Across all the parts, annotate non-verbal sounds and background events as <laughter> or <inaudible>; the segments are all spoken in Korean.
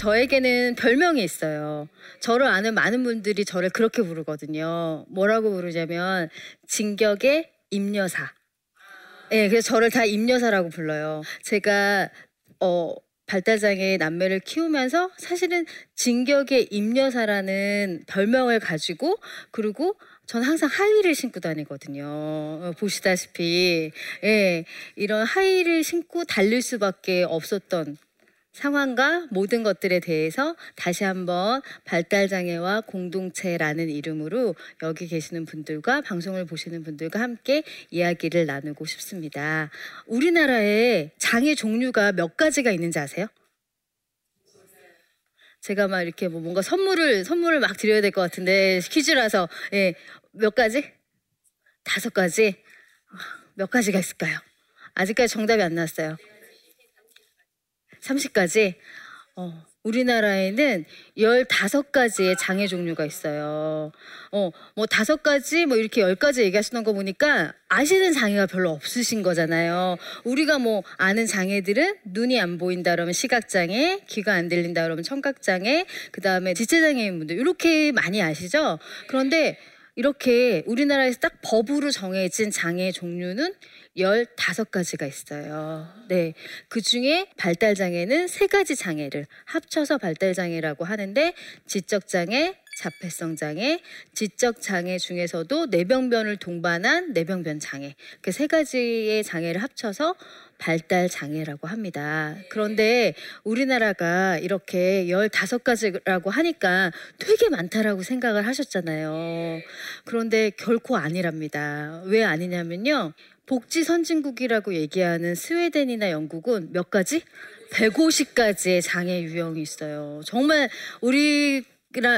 저에게는 별명이 있어요. 저를 아는 많은 분들이 저를 그렇게 부르거든요. 뭐라고 부르냐면 진격의 임여사. 예, 네, 그래서 저를 다 임여사라고 불러요. 제가 어 발달장애 남매를 키우면서 사실은 진격의 임여사라는 별명을 가지고 그리고 전 항상 하이를 신고 다니거든요. 어, 보시다시피 예, 이런 하이를 신고 달릴 수밖에 없었던 상황과 모든 것들에 대해서 다시 한번 발달장애와 공동체라는 이름으로 여기 계시는 분들과 방송을 보시는 분들과 함께 이야기를 나누고 싶습니다. 우리나라에 장애 종류가 몇 가지가 있는지 아세요? 제가 막 이렇게 뭐 뭔가 선물을 선물을 막 드려야 될 것 같은데 퀴즈라서 예, 몇 가지? 다섯 가지? 몇 가지가 있을까요? 아직까지 정답이 안 나왔어요. 30가지? 어, 우리나라에는 15가지의 장애 종류가 있어요. 어, 뭐 다섯 가지, 뭐 이렇게 열 가지 얘기하시는 거 보니까 아시는 장애가 별로 없으신 거잖아요. 우리가 뭐 아는 장애들은 눈이 안 보인다 그러면 시각장애, 귀가 안 들린다 그러면 청각장애, 그 다음에 지체장애인 분들, 이렇게 많이 아시죠? 그런데 이렇게 우리나라에서 딱 법으로 정해진 장애 종류는 15가지가 있어요. 네. 그 중에 발달장애는 세 가지 장애를 합쳐서 발달장애라고 하는데 지적장애, 자폐성 장애, 지적 장애 중에서도 뇌병변을 동반한 뇌병변 장애. 그 세 가지의 장애를 합쳐서 발달 장애라고 합니다. 그런데 우리나라가 이렇게 15가지라고 하니까 되게 많다라고 생각을 하셨잖아요. 그런데 결코 아니랍니다. 왜 아니냐면요. 복지 선진국이라고 얘기하는 스웨덴이나 영국은 몇 가지? 150가지의 장애 유형이 있어요. 정말 우리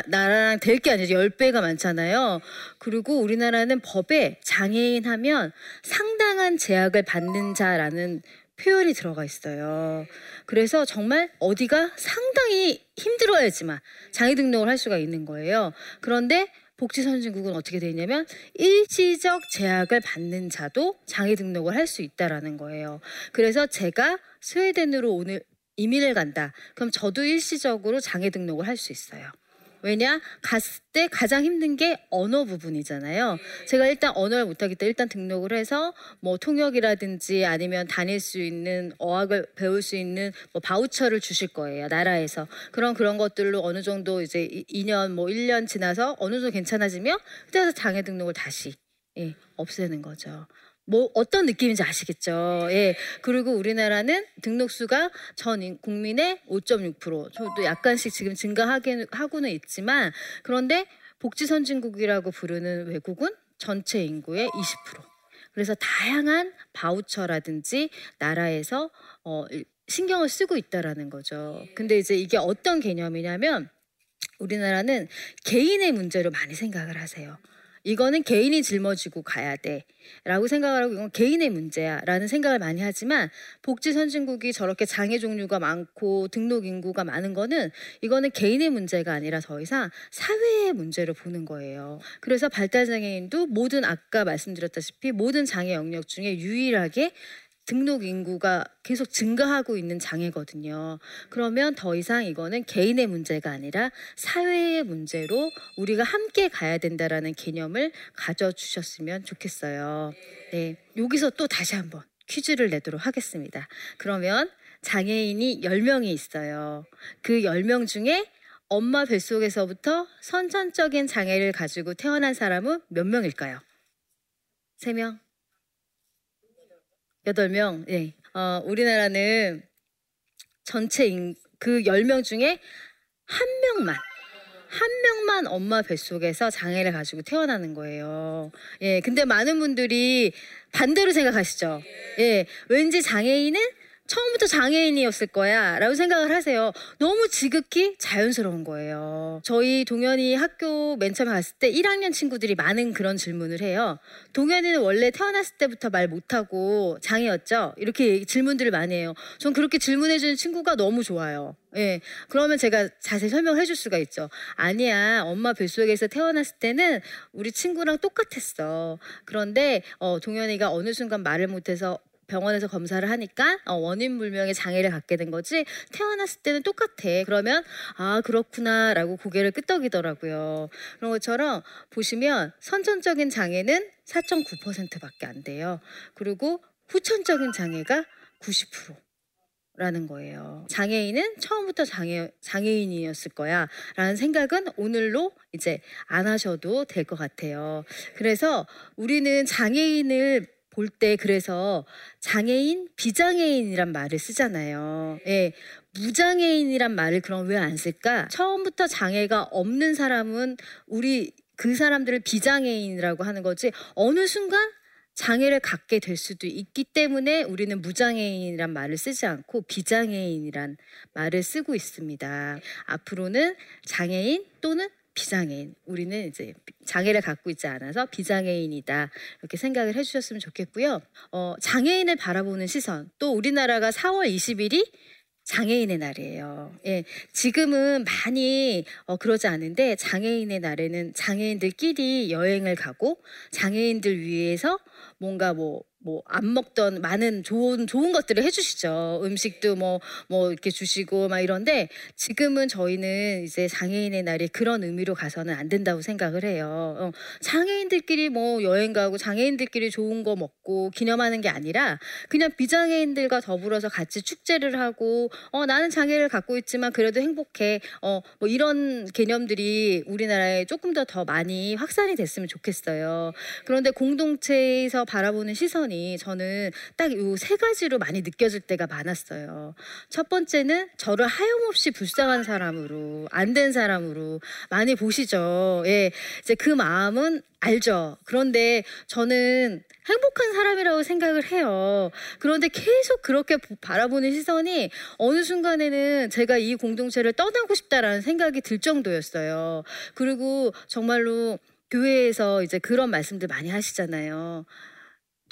나라랑 될 게 아니죠. 10배가 많잖아요. 그리고 우리나라는 법에 장애인 하면 상당한 제약을 받는 자라는 표현이 들어가 있어요. 그래서 정말 어디가 상당히 힘들어야지만 장애 등록을 할 수가 있는 거예요. 그런데 복지 선진국은 어떻게 되어 있냐면 일시적 제약을 받는 자도 장애 등록을 할 수 있다라는 거예요. 그래서 제가 스웨덴으로 오늘 이민을 간다. 그럼 저도 일시적으로 장애 등록을 할 수 있어요. 왜냐 갔을 때 가장 힘든 게 언어 부분이잖아요. 제가 일단 언어를 못하기 때문에 일단 등록을 해서 뭐 통역이라든지 아니면 다닐 수 있는 어학을 배울 수 있는 뭐 바우처를 주실 거예요 나라에서 그런 그런 것들로 어느 정도 이제 2년 뭐 1년 지나서 어느 정도 괜찮아지면 그때서 장애 등록을 다시 예, 없애는 거죠. 뭐 어떤 느낌인지 아시겠죠? 예. 그리고 우리나라는 등록수가 전 국민의 5.6%. 저도 약간씩 지금 증가하고는 있지만 그런데 복지 선진국이라고 부르는 외국은 전체 인구의 20%. 그래서 다양한 바우처라든지 나라에서 어, 신경을 쓰고 있다라는 거죠. 근데 이제 이게 어떤 개념이냐면 우리나라는 개인의 문제로 많이 생각을 하세요. 이거는 개인이 짊어지고 가야 돼. 라고 생각을 하고 이건 개인의 문제야. 라는 생각을 많이 하지만 복지 선진국이 저렇게 장애 종류가 많고 등록 인구가 많은 거는 이거는 개인의 문제가 아니라 더 이상 사회의 문제로 보는 거예요. 그래서 발달장애인도 모든 아까 말씀드렸다시피 모든 장애 영역 중에 유일하게 등록 인구가 계속 증가하고 있는 장애거든요. 그러면 더 이상 이거는 개인의 문제가 아니라 사회의 문제로 우리가 함께 가야 된다라는 개념을 가져주셨으면 좋겠어요. 네. 여기서 또 다시 한번 퀴즈를 내도록 하겠습니다. 그러면 장애인이 10명이 있어요. 그 10명 중에 엄마 뱃속에서부터 선천적인 장애를 가지고 태어난 사람은 몇 명일까요? 3명? 여덟 명 예. 어, 우리나라는 전체 인, 그 10명 중에 한 명만 한 명만 엄마 뱃속에서 장애를 가지고 태어나는 거예요. 예. 근데 많은 분들이 반대로 생각하시죠. 예. 왠지 장애인은 처음부터 장애인이었을 거야 라고 생각을 하세요. 너무 지극히 자연스러운 거예요. 저희 동현이 학교 맨 처음에 갔을 때 1학년 친구들이 많은 그런 질문을 해요. 동현이는 원래 태어났을 때부터 말 못하고 장애였죠? 이렇게 질문들을 많이 해요. 전 그렇게 질문해주는 친구가 너무 좋아요. 예. 그러면 제가 자세히 설명을 해줄 수가 있죠. 아니야. 엄마 뱃속에서 태어났을 때는 우리 친구랑 똑같았어. 그런데 어, 동현이가 어느 순간 말을 못해서 병원에서 검사를 하니까 어, 원인 불명의 장애를 갖게 된 거지 태어났을 때는 똑같아. 그러면 아 그렇구나라고 고개를 끄덕이더라고요. 그런 것처럼 보시면 선천적인 장애는 4.9%밖에 안 돼요. 그리고 후천적인 장애가 90%. 라는 거예요. 장애인은 처음부터 장애, 장애인이었을 거야. 라는 생각은 오늘로 이제 안 하셔도 될 것 같아요. 그래서 우리는 장애인을 볼 때 그래서 장애인, 비장애인이란 말을 쓰잖아요. 예. 무장애인이란 말을 그럼 왜 안 쓸까? 처음부터 장애가 없는 사람은 우리 그 사람들을 비장애인이라고 하는 거지 어느 순간 장애를 갖게 될 수도 있기 때문에 우리는 무장애인이란 말을 쓰지 않고 비장애인이란 말을 쓰고 있습니다. 앞으로는 장애인 또는 비장애인. 우리는 이제 장애를 갖고 있지 않아서 비장애인이다. 이렇게 생각을 해주셨으면 좋겠고요. 어, 장애인을 바라보는 시선. 또 우리나라가 4월 20일이 장애인의 날이에요. 예, 지금은 많이 어, 그러지 않은데 장애인의 날에는 장애인들끼리 여행을 가고 장애인들 위해서 뭔가 뭐 뭐 안 먹던 많은 좋은 좋은 것들을 해주시죠. 음식도 뭐뭐 뭐 이렇게 주시고 막 이런데 지금은 저희는 이제 장애인의 날이 그런 의미로 가서는 안 된다고 생각을 해요. 어, 장애인들끼리 뭐 여행 가고 장애인들끼리 좋은 거 먹고 기념하는 게 아니라 그냥 비장애인들과 더불어서 같이 축제를 하고 어 나는 장애를 갖고 있지만 그래도 행복해. 어뭐 이런 개념들이 우리나라에 조금 더 더 많이 확산이 됐으면 좋겠어요. 그런데 공동체에서 바라보는 시선이 저는 딱 요 세 가지로 많이 느껴질 때가 많았어요. 첫 번째는 저를 하염없이 불쌍한 사람으로 안 된 사람으로 많이 보시죠. 예. 이제 그 마음은 알죠. 그런데 저는 행복한 사람이라고 생각을 해요. 그런데 계속 그렇게 바라보는 시선이 어느 순간에는 제가 이 공동체를 떠나고 싶다라는 생각이 들 정도였어요. 그리고 정말로 교회에서 이제 그런 말씀들 많이 하시잖아요.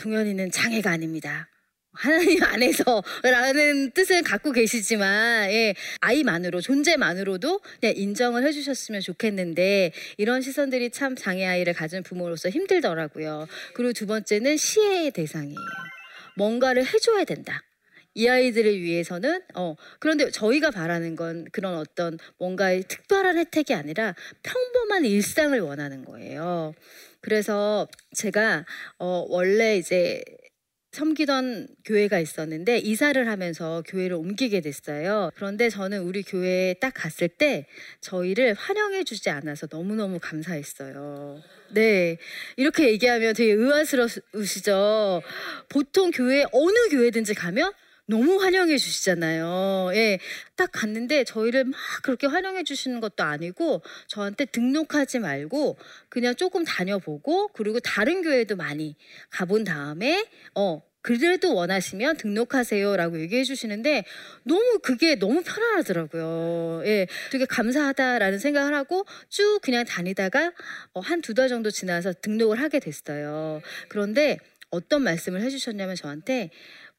동현이는 장애가 아닙니다. 하나님 <laughs> 안에서라는 뜻을 갖고 계시지만 예, 아이만으로 존재만으로도 그냥 인정을 해주셨으면 좋겠는데 이런 시선들이 참 장애 아이를 가진 부모로서 힘들더라고요. 그리고 두 번째는 시혜의 대상이에요. 뭔가를 해줘야 된다. 이 아이들을 위해서는 어 그런데 저희가 바라는 건 그런 어떤 뭔가의 특별한 혜택이 아니라 평범한 일상을 원하는 거예요. 그래서 제가 어 원래 이제 섬기던 교회가 있었는데 이사를 하면서 교회를 옮기게 됐어요. 그런데 저는 우리 교회에 딱 갔을 때 저희를 환영해 주지 않아서 너무너무 감사했어요. 네. 이렇게 얘기하면 되게 의아스러우시죠? 보통 교회, 어느 교회든지 가면 너무 환영해 주시잖아요. 예. 딱 갔는데 저희를 막 그렇게 환영해 주시는 것도 아니고 저한테 등록하지 말고 그냥 조금 다녀보고 그리고 다른 교회도 많이 가본 다음에 어 그래도 원하시면 등록하세요라고 얘기해 주시는데 너무 그게 너무 편안하더라고요. 예, 되게 감사하다라는 생각을 하고 쭉 그냥 다니다가 어, 한두 달 정도 지나서 등록을 하게 됐어요. 그런데 어떤 말씀을 해주셨냐면 저한테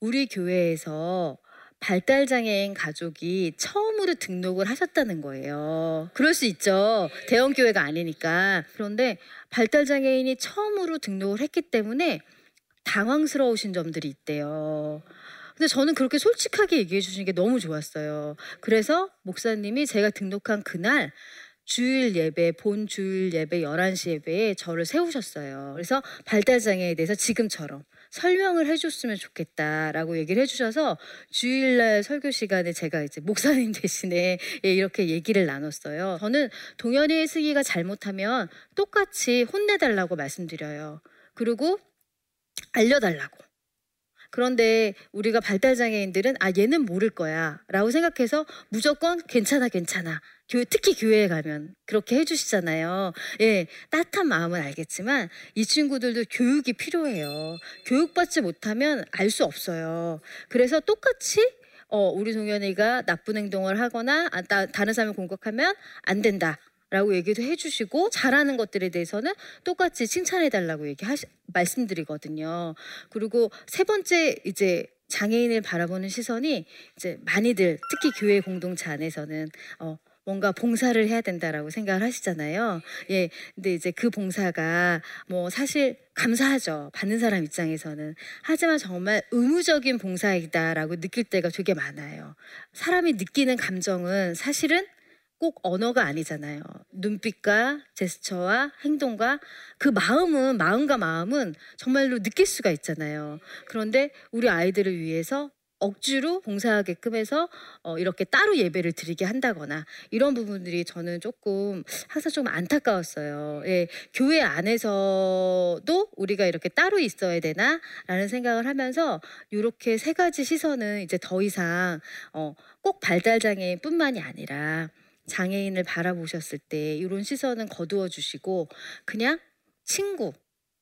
우리 교회에서 발달장애인 가족이 처음으로 등록을 하셨다는 거예요. 그럴 수 있죠. 대형 교회가 아니니까. 그런데 발달장애인이 처음으로 등록을 했기 때문에 당황스러우신 점들이 있대요. 근데 저는 그렇게 솔직하게 얘기해 주시는 게 너무 좋았어요. 그래서 목사님이 제가 등록한 그날 주일 예배, 본 주일 예배 11시 예배에 저를 세우셨어요. 그래서 발달장애에 대해서 지금처럼 설명을 해줬으면 좋겠다라고 얘기를 해주셔서 주일날 설교 시간에 제가 이제 목사님 <laughs> 대신에 예, 이렇게 얘기를 나눴어요. 저는 동현이의 승희가 잘못하면 똑같이 혼내달라고 말씀드려요. 그리고 알려달라고. 그런데 우리가 발달장애인들은 아 얘는 모를 거야 라고 생각해서 무조건 괜찮아 괜찮아 교회 특히 교회에 가면 그렇게 해주시잖아요. 예, 따뜻한 마음은 알겠지만 이 친구들도 교육이 필요해요. 교육받지 못하면 알 수 없어요. 그래서 똑같이 어, 우리 동현이가 나쁜 행동을 하거나 아, 다, 다른 사람을 공격하면 안 된다. 라고 얘기도 해주시고 잘하는 것들에 대해서는 똑같이 칭찬해달라고 얘기하시 말씀드리거든요. 그리고 세 번째 이제 장애인을 바라보는 시선이 이제 많이들 특히 교회 공동체 안에서는 어, 뭔가 봉사를 해야 된다라고 생각을 하시잖아요. 예. 근데 이제 그 봉사가 뭐 사실 감사하죠. 받는 사람 입장에서는. 하지만 정말 의무적인 봉사이다라고 느낄 때가 되게 많아요. 사람이 느끼는 감정은 사실은 꼭 언어가 아니잖아요. 눈빛과 제스처와 행동과 그 마음은 마음과 마음은 정말로 느낄 수가 있잖아요. 그런데 우리 아이들을 위해서 억지로 봉사하게끔 해서 어, 이렇게 따로 예배를 드리게 한다거나 이런 부분들이 저는 조금 항상 좀 안타까웠어요. 예, 교회 안에서도 우리가 이렇게 따로 있어야 되나라는 생각을 하면서 이렇게 세 가지 시선은 이제 더 이상 어, 꼭 발달 장애인뿐만이 아니라 장애인을 바라보셨을 때 이런 시선은 거두어 주시고 그냥 친구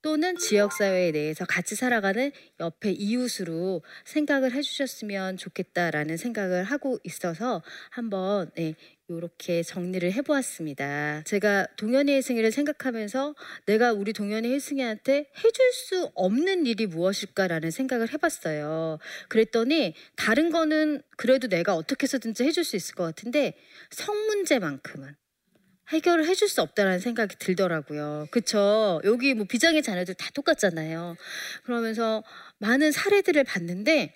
또는 지역사회에 대해서 같이 살아가는 옆에 이웃으로 생각을 해주셨으면 좋겠다라는 생각을 하고 있어서 한번 네, 이렇게 정리를 해보았습니다. 제가 동현이의 생일을 생각하면서 내가 우리 동현이 혜승이한테 해줄 수 없는 일이 무엇일까라는 생각을 해봤어요. 그랬더니 다른 거는 그래도 내가 어떻게 해서든지 해줄 수 있을 것 같은데 성 문제만큼은 해결을 해줄 수 없다라는 생각이 들더라고요. 그쵸? 여기 뭐 비장의 자녀들 다 똑같잖아요. 그러면서 많은 사례들을 봤는데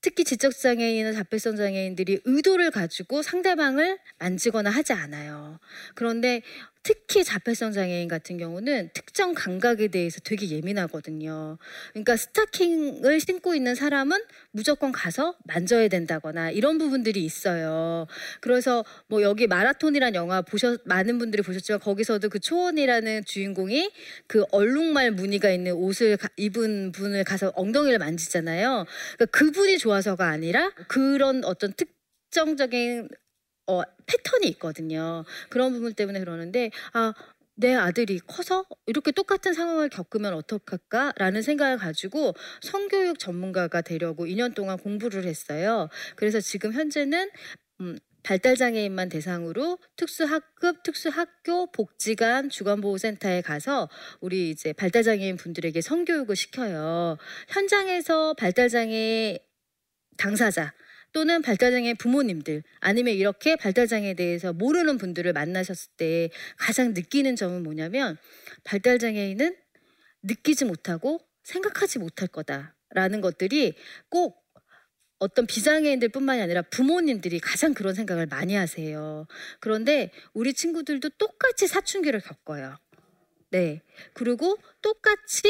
특히 지적장애인이나 자폐성 장애인들이 의도를 가지고 상대방을 만지거나 하지 않아요. 그런데 특히 자폐성 장애인 같은 경우는 특정 감각에 대해서 되게 예민하거든요. 그러니까 스타킹을 신고 있는 사람은 무조건 가서 만져야 된다거나 이런 부분들이 있어요. 그래서 뭐 여기 마라톤이란 영화 보셨 많은 분들이 보셨지만 거기서도 그 초원이라는 주인공이 그 얼룩말 무늬가 있는 옷을 가, 입은 분을 가서 엉덩이를 만지잖아요. 그러니까 그분이 좋아서가 아니라 그런 어떤 특정적인 어, 패턴이 있거든요. 그런 부분 때문에 그러는데 아, 내 아들이 커서 이렇게 똑같은 상황을 겪으면 어떡할까라는 생각을 가지고 성교육 전문가가 되려고 2년 동안 공부를 했어요. 그래서 지금 현재는 음, 발달장애인만 대상으로 특수학급, 특수학교, 복지관, 주간보호센터에 가서 우리 이제 발달장애인 분들에게 성교육을 시켜요. 현장에서 발달장애 당사자, 또는 발달장애 부모님들 아니면 이렇게 발달장애에 대해서 모르는 분들을 만나셨을 때 가장 느끼는 점은 뭐냐면 발달장애인은 느끼지 못하고 생각하지 못할 거다라는 것들이 꼭 어떤 비장애인들 뿐만이 아니라 부모님들이 가장 그런 생각을 많이 하세요. 그런데 우리 친구들도 똑같이 사춘기를 겪어요. 네. 그리고 똑같이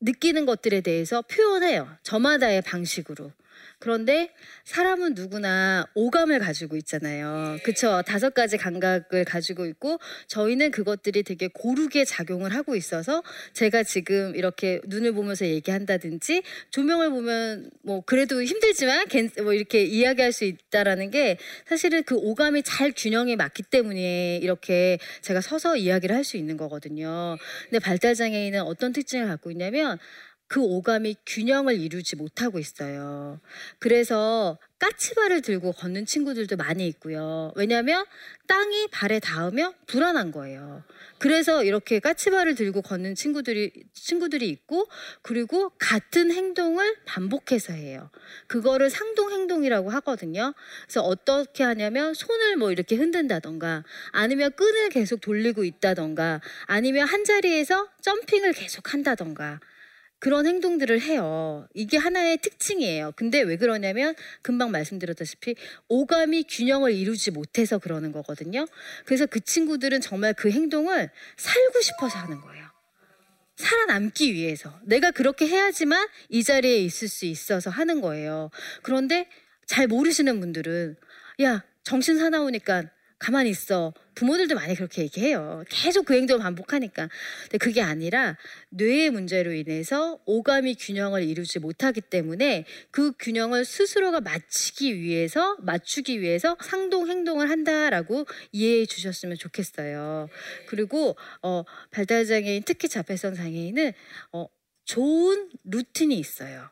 느끼는 것들에 대해서 표현해요. 저마다의 방식으로. 그런데 사람은 누구나 오감을 가지고 있잖아요. 그쵸? 다섯 가지 감각을 가지고 있고 저희는 그것들이 되게 고르게 작용을 하고 있어서 제가 지금 이렇게 눈을 보면서 얘기한다든지 조명을 보면 뭐 그래도 힘들지만 뭐 이렇게 이야기할 수 있다라는 게 사실은 그 오감이 잘 균형에 맞기 때문에 이렇게 제가 서서 이야기를 할 수 있는 거거든요. 근데 발달장애인은 어떤 특징을 갖고 있냐면 그 오감이 균형을 이루지 못하고 있어요. 그래서 까치발을 들고 걷는 친구들도 많이 있고요. 왜냐하면 땅이 발에 닿으면 불안한 거예요. 그래서 이렇게 까치발을 들고 걷는 친구들이 친구들이 있고 그리고 같은 행동을 반복해서 해요. 그거를 상동 행동이라고 하거든요. 그래서 어떻게 하냐면 손을 뭐 이렇게 흔든다던가 아니면 끈을 계속 돌리고 있다던가 아니면 한 자리에서 점핑을 계속 한다던가 그런 행동들을 해요. 이게 하나의 특징이에요. 근데 왜 그러냐면 금방 말씀드렸다시피 오감이 균형을 이루지 못해서 그러는 거거든요. 그래서 그 친구들은 정말 그 행동을 살고 싶어서 하는 거예요. 살아남기 위해서. 내가 그렇게 해야지만 이 자리에 있을 수 있어서 하는 거예요. 그런데 잘 모르시는 분들은 야, 정신 사나우니까 가만히 있어. 부모들도 많이 그렇게 얘기해요. 계속 그 행동을 반복하니까. 근데 그게 아니라 뇌의 문제로 인해서 오감이 균형을 이루지 못하기 때문에 그 균형을 스스로가 맞추기 위해서 맞추기 위해서 상동 행동을 한다라고 이해해 주셨으면 좋겠어요. 그리고 어, 발달 장애인 특히 자폐성 장애인은 어, 좋은 루틴이 있어요.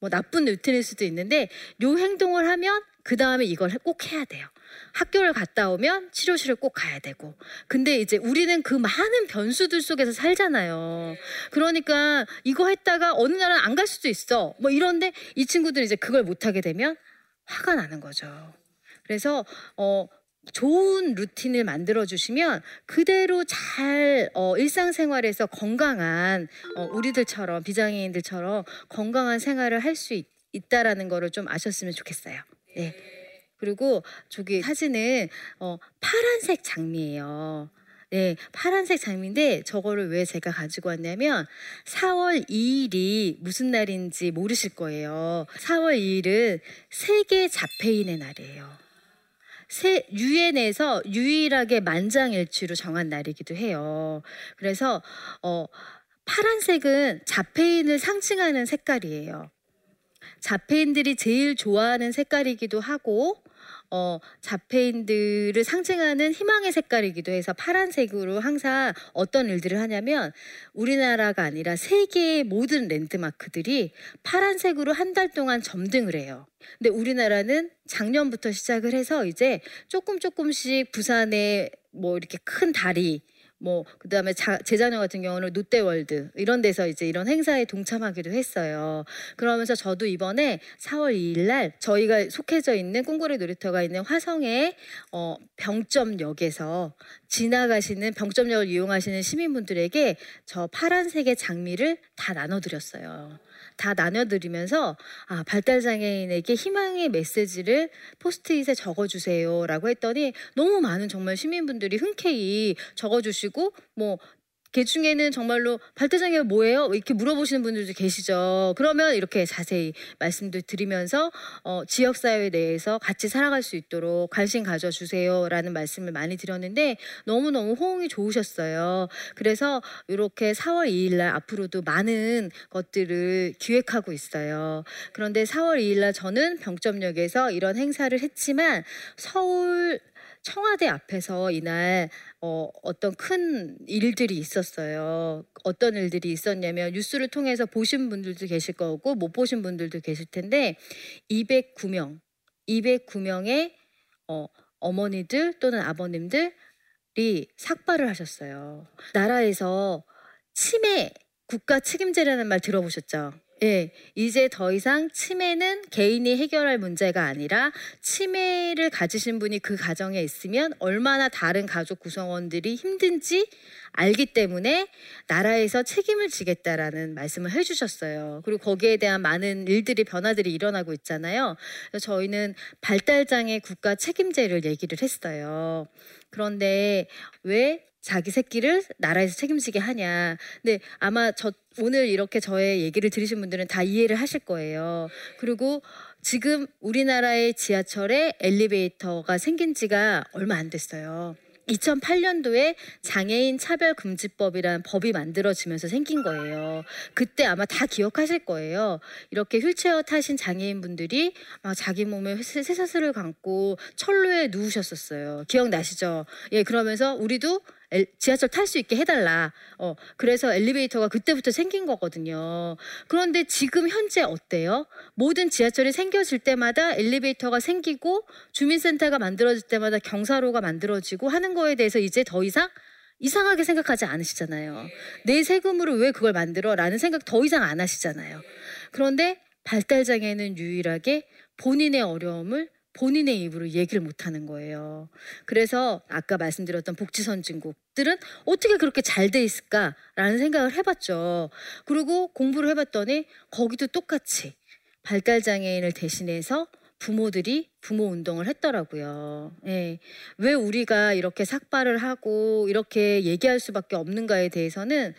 뭐 나쁜 루틴일 수도 있는데 요 행동을 하면 그 다음에 이걸 꼭 해야 돼요. 학교를 갔다 오면 치료실을 꼭 가야 되고. 근데 이제 우리는 그 많은 변수들 속에서 살잖아요. 그러니까 이거 했다가 어느 날은 안 갈 수도 있어. 뭐 이런데 이 친구들이 이제 그걸 못 하게 되면 화가 나는 거죠. 그래서 어 좋은 루틴을 만들어 주시면 그대로 잘 어, 일상생활에서 건강한 어, 우리들처럼 비장애인들처럼 건강한 생활을 할 수 있다라는 거를 좀 아셨으면 좋겠어요. 네. 그리고 저기 사진은 어, 파란색 장미예요. 네, 파란색 장미인데 저거를 왜 제가 가지고 왔냐면 4월 2일이 무슨 날인지 모르실 거예요. 4월 2일은 세계 자폐인의 날이에요. 세, 유엔에서 유일하게 만장일치로 정한 날이기도 해요. 그래서 어, 파란색은 자폐인을 상징하는 색깔이에요. 자폐인들이 제일 좋아하는 색깔이기도 하고 어, 자폐인들을 상징하는 희망의 색깔이기도 해서 파란색으로 항상 어떤 일들을 하냐면 우리나라가 아니라 세계의 모든 랜드마크들이 파란색으로 한 달 동안 점등을 해요. 근데 우리나라는 작년부터 시작을 해서 이제 조금 조금씩 부산에 뭐 이렇게 큰 다리 뭐 그다음에 자, 제 자녀 같은 경우는 롯데월드 이런 데서 이제 이런 행사에 동참하기도 했어요. 그러면서 저도 이번에 4월 2일 날 저희가 속해져 있는 꿍꾸리 놀이터가 있는 화성의 어, 병점역에서 지나가시는 병점역을 이용하시는 시민분들에게 저 파란색의 장미를 다 나눠드렸어요. 다 나눠드리면서 아, 발달장애인에게 희망의 메시지를 포스트잇에 적어주세요라고 했더니 너무 많은 정말 시민분들이 흔쾌히 적어주시고 뭐 개 중에는 정말로 발달장애가 뭐예요? 이렇게 물어보시는 분들도 계시죠. 그러면 이렇게 자세히 말씀도 드리면서 어, 지역사회 내에서 같이 살아갈 수 있도록 관심 가져주세요라는 말씀을 많이 드렸는데 너무너무 호응이 좋으셨어요. 그래서 이렇게 4월 2일 날 앞으로도 많은 것들을 기획하고 있어요. 그런데 4월 2일 날 저는 병점역에서 이런 행사를 했지만 서울 청와대 앞에서 이날 어, 어떤 큰 일들이 있었어요. 어떤 일들이 있었냐면 뉴스를 통해서 보신 분들도 계실 거고 못 보신 분들도 계실 텐데 209명, 209명의 어, 어머니들 또는 아버님들이 삭발을 하셨어요. 나라에서 치매 국가 책임제라는 말 들어보셨죠? 예, 이제 더 이상 치매는 개인이 해결할 문제가 아니라 치매를 가지신 분이 그 가정에 있으면 얼마나 다른 가족 구성원들이 힘든지 알기 때문에 나라에서 책임을 지겠다라는 말씀을 해주셨어요. 그리고 거기에 대한 많은 일들이 변화들이 일어나고 있잖아요. 저희는 발달장애 국가 책임제를 얘기를 했어요. 그런데 왜 자기 새끼를 나라에서 책임지게 하냐. 근데 아마 저 오늘 이렇게 저의 얘기를 들으신 분들은 다 이해를 하실 거예요. 그리고 지금 우리나라의 지하철에 엘리베이터가 생긴 지가 얼마 안 됐어요. 2008년도에 장애인 차별 금지법이란 법이 만들어지면서 생긴 거예요. 그때 아마 다 기억하실 거예요. 이렇게 휠체어 타신 장애인분들이 막 자기 몸에 쇠사슬을 감고 철로에 누우셨었어요. 기억나시죠? 예, 그러면서 우리도 지하철 탈 수 있게 해달라. 어, 그래서 엘리베이터가 그때부터 생긴 거거든요. 그런데 지금 현재 어때요? 모든 지하철이 생겨질 때마다 엘리베이터가 생기고 주민센터가 만들어질 때마다 경사로가 만들어지고 하는 거에 대해서 이제 더 이상 이상하게 생각하지 않으시잖아요. 내 세금으로 왜 그걸 만들어? 라는 생각 더 이상 안 하시잖아요. 그런데 발달장애는 유일하게 본인의 어려움을 본인의 입으로 얘기를 못 하는 거예요. 그래서 아까 말씀드렸던 복지 선진국들은 어떻게 그렇게 잘 돼 있을까라는 생각을 해봤죠. 그리고 공부를 해봤더니 거기도 똑같이 발달 장애인을 대신해서 부모들이 부모 운동을 했더라고요. 예. 왜 우리가 이렇게 삭발을 하고 이렇게 얘기할 수밖에 없는가에 대해서는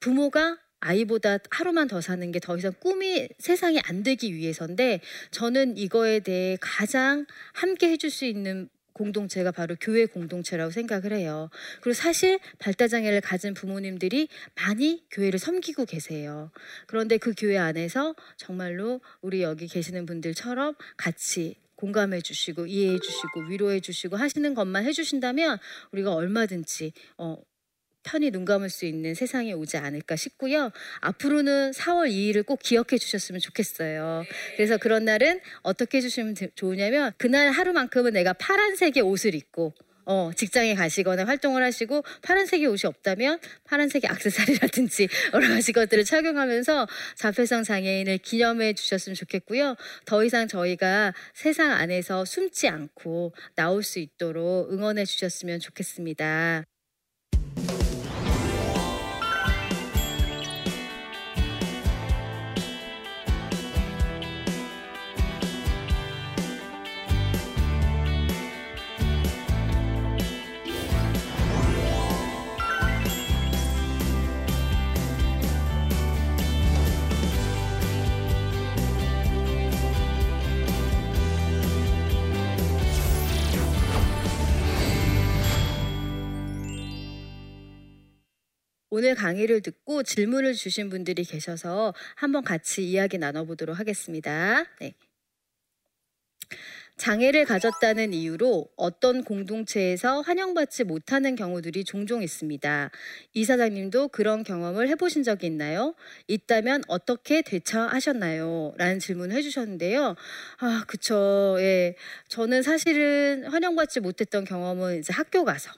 부모가 아이보다 하루만 더 사는 게 더 이상 꿈이 세상에 안 되기 위해서인데 저는 이거에 대해 가장 함께 해줄 수 있는 공동체가 바로 교회 공동체라고 생각을 해요. 그리고 사실 발달장애를 가진 부모님들이 많이 교회를 섬기고 계세요. 그런데 그 교회 안에서 정말로 우리 여기 계시는 분들처럼 같이 공감해 주시고 이해해 주시고 위로해 주시고 하시는 것만 해 주신다면 우리가 얼마든지 어, 편히 눈 감을 수 있는 세상이 오지 않을까 싶고요. 앞으로는 4월 2일을 꼭 기억해 주셨으면 좋겠어요. 그래서 그런 날은 어떻게 해주시면 좋으냐면 그날 하루만큼은 내가 파란색의 옷을 입고 어, 직장에 가시거나 활동을 하시고 파란색의 옷이 없다면 파란색의 악세사리라든지 <laughs> 여러 가지 것들을 착용하면서 자폐성 장애인을 기념해 주셨으면 좋겠고요. 더 이상 저희가 세상 안에서 숨지 않고 나올 수 있도록 응원해 주셨으면 좋겠습니다. 오늘 강의를 듣고 질문을 주신 분들이 계셔서 한번 같이 이야기 나눠보도록 하겠습니다. 네. 장애를 가졌다는 이유로 어떤 공동체에서 환영받지 못하는 경우들이 종종 있습니다. 이 사장님도 그런 경험을 해보신 적이 있나요? 있다면 어떻게 대처하셨나요? 라는 질문을 해주셨는데요. 아, 그쵸. 예. 저는 사실은 환영받지 못했던 경험은 이제 학교 가서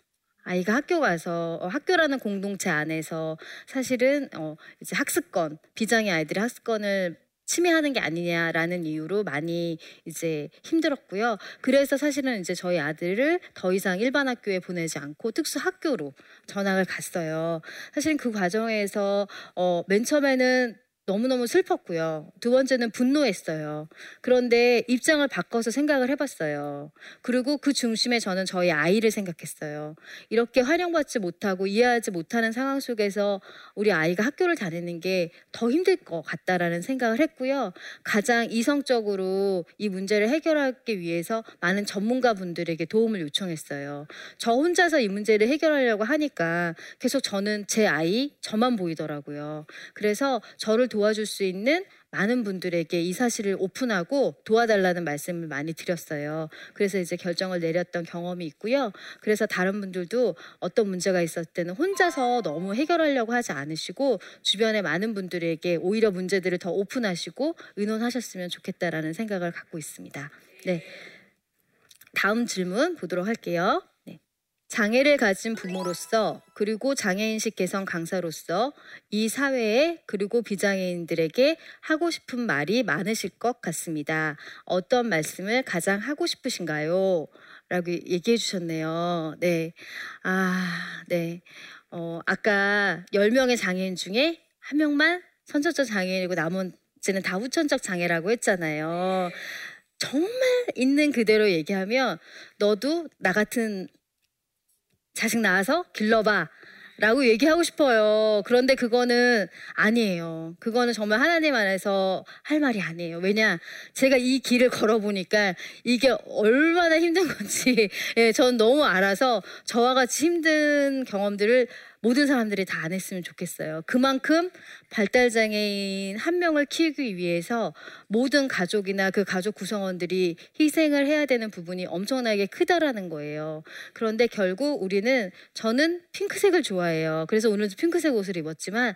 아이가 학교 가서 어, 학교라는 공동체 안에서 사실은 어, 이제 학습권 비장의 아이들의 학습권을 침해하는 게 아니냐라는 이유로 많이 이제 힘들었고요. 그래서 사실은 이제 저희 아들을 더 이상 일반 학교에 보내지 않고 특수 학교로 전학을 갔어요. 사실은 그 과정에서 어, 맨 처음에는 너무너무 슬펐고요. 두 번째는 분노했어요. 그런데 입장을 바꿔서 생각을 해봤어요. 그리고 그 중심에 저는 저희 아이를 생각했어요. 이렇게 활용받지 못하고 이해하지 못하는 상황 속에서 우리 아이가 학교를 다니는 게 더 힘들 것 같다라는 생각을 했고요. 가장 이성적으로 이 문제를 해결하기 위해서 많은 전문가 분들에게 도움을 요청했어요. 저 혼자서 이 문제를 해결하려고 하니까 계속 저는 제 아이, 저만 보이더라고요. 그래서 저를 도와줄 수 있는 많은 분들에게 이 사실을 오픈하고 도와달라는 말씀을 많이 드렸어요. 그래서 이제 결정을 내렸던 경험이 있고요. 그래서 다른 분들도 어떤 문제가 있었을 때는 혼자서 너무 해결하려고 하지 않으시고 주변에 많은 분들에게 오히려 문제들을 더 오픈하시고 의논하셨으면 좋겠다라는 생각을 갖고 있습니다. 네. 다음 질문 보도록 할게요. 장애를 가진 부모로서 그리고 장애인식 개선 강사로서 이 사회에 그리고 비장애인들에게 하고 싶은 말이 많으실 것 같습니다. 어떤 말씀을 가장 하고 싶으신가요? 라고 얘기해 주셨네요. 네. 아, 네. 어, 아까 10명의 장애인 중에 한 명만 선천적 장애인이고 나머지는 다 후천적 장애라고 했잖아요. 정말 있는 그대로 얘기하면 너도 나 같은 자식 낳아서 길러봐. 라고 얘기하고 싶어요. 그런데 그거는 아니에요. 그거는 정말 하나님 안에서 할 말이 아니에요. 왜냐, 제가 이 길을 걸어보니까 이게 얼마나 힘든 건지, <laughs> 예, 전 너무 알아서 저와 같이 힘든 경험들을 모든 사람들이 다 안 했으면 좋겠어요. 그만큼 발달장애인 한 명을 키우기 위해서 모든 가족이나 그 가족 구성원들이 희생을 해야 되는 부분이 엄청나게 크다라는 거예요. 그런데 결국 우리는 저는 핑크색을 좋아해요. 그래서 오늘도 핑크색 옷을 입었지만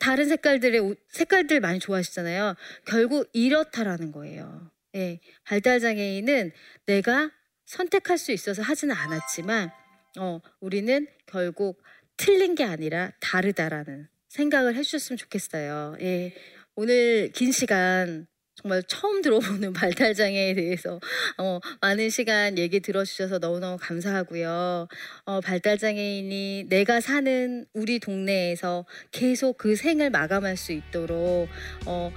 다른 색깔들의 옷, 색깔들 많이 좋아하시잖아요. 결국 이렇다라는 거예요. 예, 발달장애인은 내가 선택할 수 있어서 하지는 않았지만 어, 우리는 결국 틀린 게 아니라 다르다라는 생각을 해주셨으면 좋겠어요. 예. 오늘 긴 시간 정말 처음 들어보는 <laughs> 발달장애에 대해서 어, 많은 시간 얘기 들어주셔서 너무너무 감사하고요. 어, 발달장애인이 내가 사는 우리 동네에서 계속 그 생을 마감할 수 있도록 어,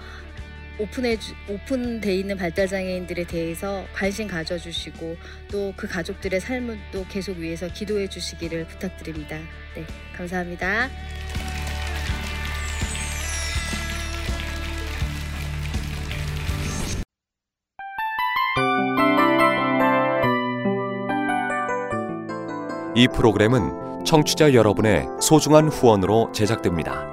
오픈해 주, 오픈돼 있는 발달 장애인들에 대해서 관심 가져주시고 또 그 가족들의 삶을 또 계속 위해서 기도해 주시기를 부탁드립니다. 네, 감사합니다. 이 프로그램은 청취자 여러분의 소중한 후원으로 제작됩니다.